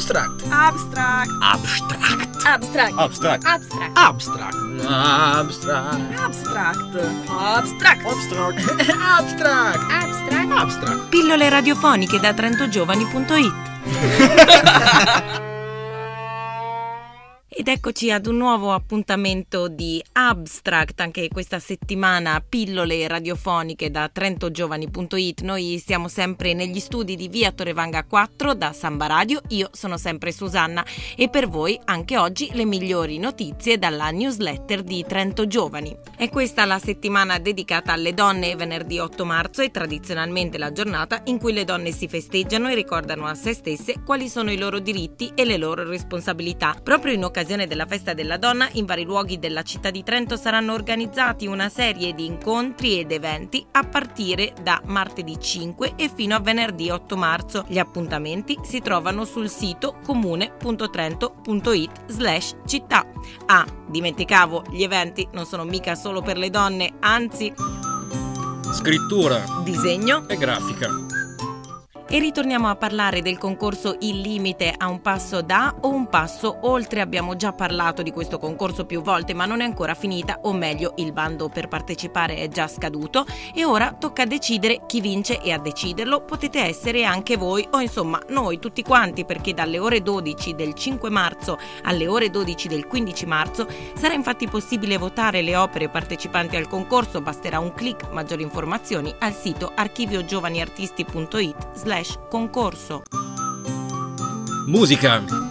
Abstract. Abstract. Abstract. Abstract. Abstract. Abstract. Abstract. Abstract. Abstract. Abstract. Abstract. Abstract. Abstract. Abstract. Pillole radiofoniche da trentogiovani.it Ed eccoci ad un nuovo appuntamento di Abstract, anche questa settimana pillole radiofoniche da trentogiovani.it. Noi siamo sempre negli studi di Via Torrevanga 4 da Samba Radio, io sono sempre Susanna e per voi anche oggi le migliori notizie dalla newsletter di Trento Giovani. È questa la settimana dedicata alle donne, venerdì 8 marzo è tradizionalmente la giornata in cui le donne si festeggiano e ricordano a se stesse quali sono i loro diritti e le loro responsabilità. Proprio in occasione della festa della donna, in vari luoghi della città di Trento saranno organizzati una serie di incontri ed eventi a partire da martedì 5 e fino a venerdì 8 marzo. Gli appuntamenti si trovano sul sito comune.trento.it slash città. Ah, dimenticavo, gli eventi non sono mica solo per le donne, anzi, Scrittura disegno e grafica. E ritorniamo a parlare del concorso Il limite a un passo da o un passo oltre. Abbiamo già parlato di questo concorso più volte, ma non è ancora finita, o meglio, il bando per partecipare è già scaduto e ora tocca decidere chi vince e a deciderlo potete essere anche voi o insomma noi tutti quanti perché dalle ore 12 del 5 marzo alle ore 12 del 15 marzo sarà infatti possibile votare le opere partecipanti al concorso, basterà un clic, maggiori informazioni al sito archiviogiovaniartisti.it slash concorso. Musica.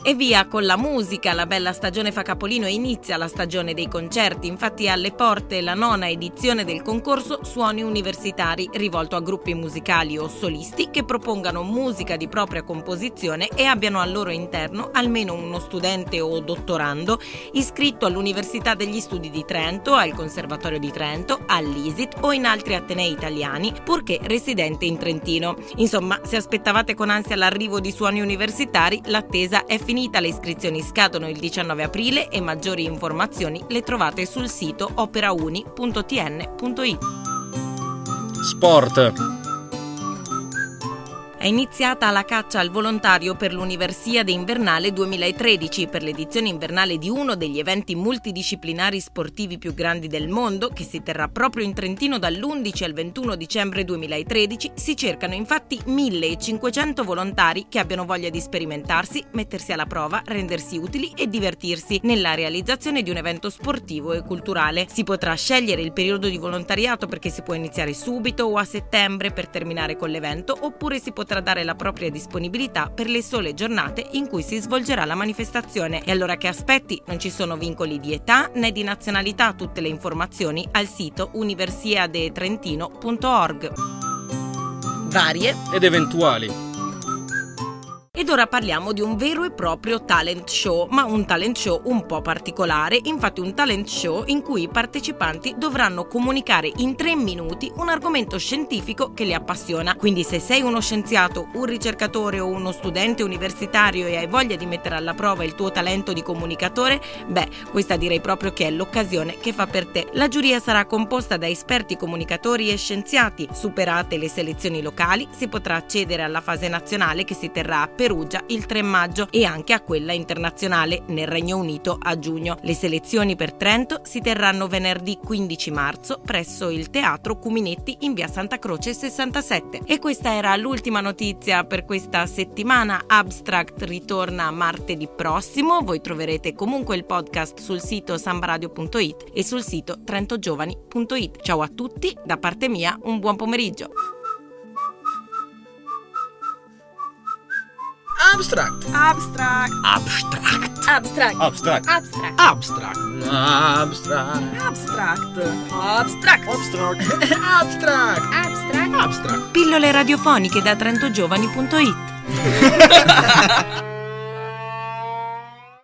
E via con la musica, la bella stagione fa capolino e inizia la stagione dei concerti, infatti alle porte la nona edizione del concorso Suoni Universitari, rivolto a gruppi musicali o solisti che propongano musica di propria composizione e abbiano al loro interno almeno uno studente o dottorando iscritto all'Università degli Studi di Trento, al Conservatorio di Trento, all'ISIT o in altri atenei italiani, purché residente in Trentino. Insomma, se aspettavate con ansia l'arrivo di suoni universitari, l'attesa è finita le iscrizioni scadono il 19 aprile e maggiori informazioni le trovate sul sito operauni.tn.it. Sport. Iniziata la caccia al volontario per l'Universiade Invernale 2013 per l'edizione invernale di uno degli eventi multidisciplinari sportivi più grandi del mondo, che si terrà proprio in Trentino dall'11 al 21 dicembre 2013. Si cercano infatti 1500 volontari che abbiano voglia di sperimentarsi, mettersi alla prova, rendersi utili e divertirsi nella realizzazione di un evento sportivo e culturale. Si potrà scegliere il periodo di volontariato perché si può iniziare subito o a settembre per terminare con l'evento, oppure si potrà dare la propria disponibilità per le sole giornate in cui si svolgerà la manifestazione. E allora che aspetti? Non ci sono vincoli di età né di nazionalità, tutte le informazioni al sito universiadetrentino.org. Varie Ed eventuali. Ed ora parliamo di un vero e proprio talent show, ma un talent show un po' particolare, infatti un talent show in cui i partecipanti dovranno comunicare in tre minuti un argomento scientifico che li appassiona. Quindi se sei uno scienziato, un ricercatore o uno studente universitario e hai voglia di mettere alla prova il tuo talento di comunicatore, beh, questa direi proprio che è l'occasione che fa per te. La giuria sarà composta da esperti comunicatori e scienziati. Superate le selezioni locali, si potrà accedere alla fase nazionale che si terrà a Perugia il 3 maggio e anche a quella internazionale nel Regno Unito a giugno. Le selezioni per Trento si terranno venerdì 15 marzo presso il Teatro Cuminetti in via Santa Croce 67. E questa era l'ultima notizia per questa settimana. Abstract ritorna martedì prossimo. Voi troverete comunque il podcast sul sito sambaradio.it e sul sito trentogiovani.it. Ciao a tutti, da parte mia un buon pomeriggio. Abstract. Abstract. Abstract. Abstract. Abstract. Abstract. Abstract. Abstract. Abstract. Abstract. Abstract. Abstract. Abstract. Abstract. Pillole radiofoniche da trentogiovani.it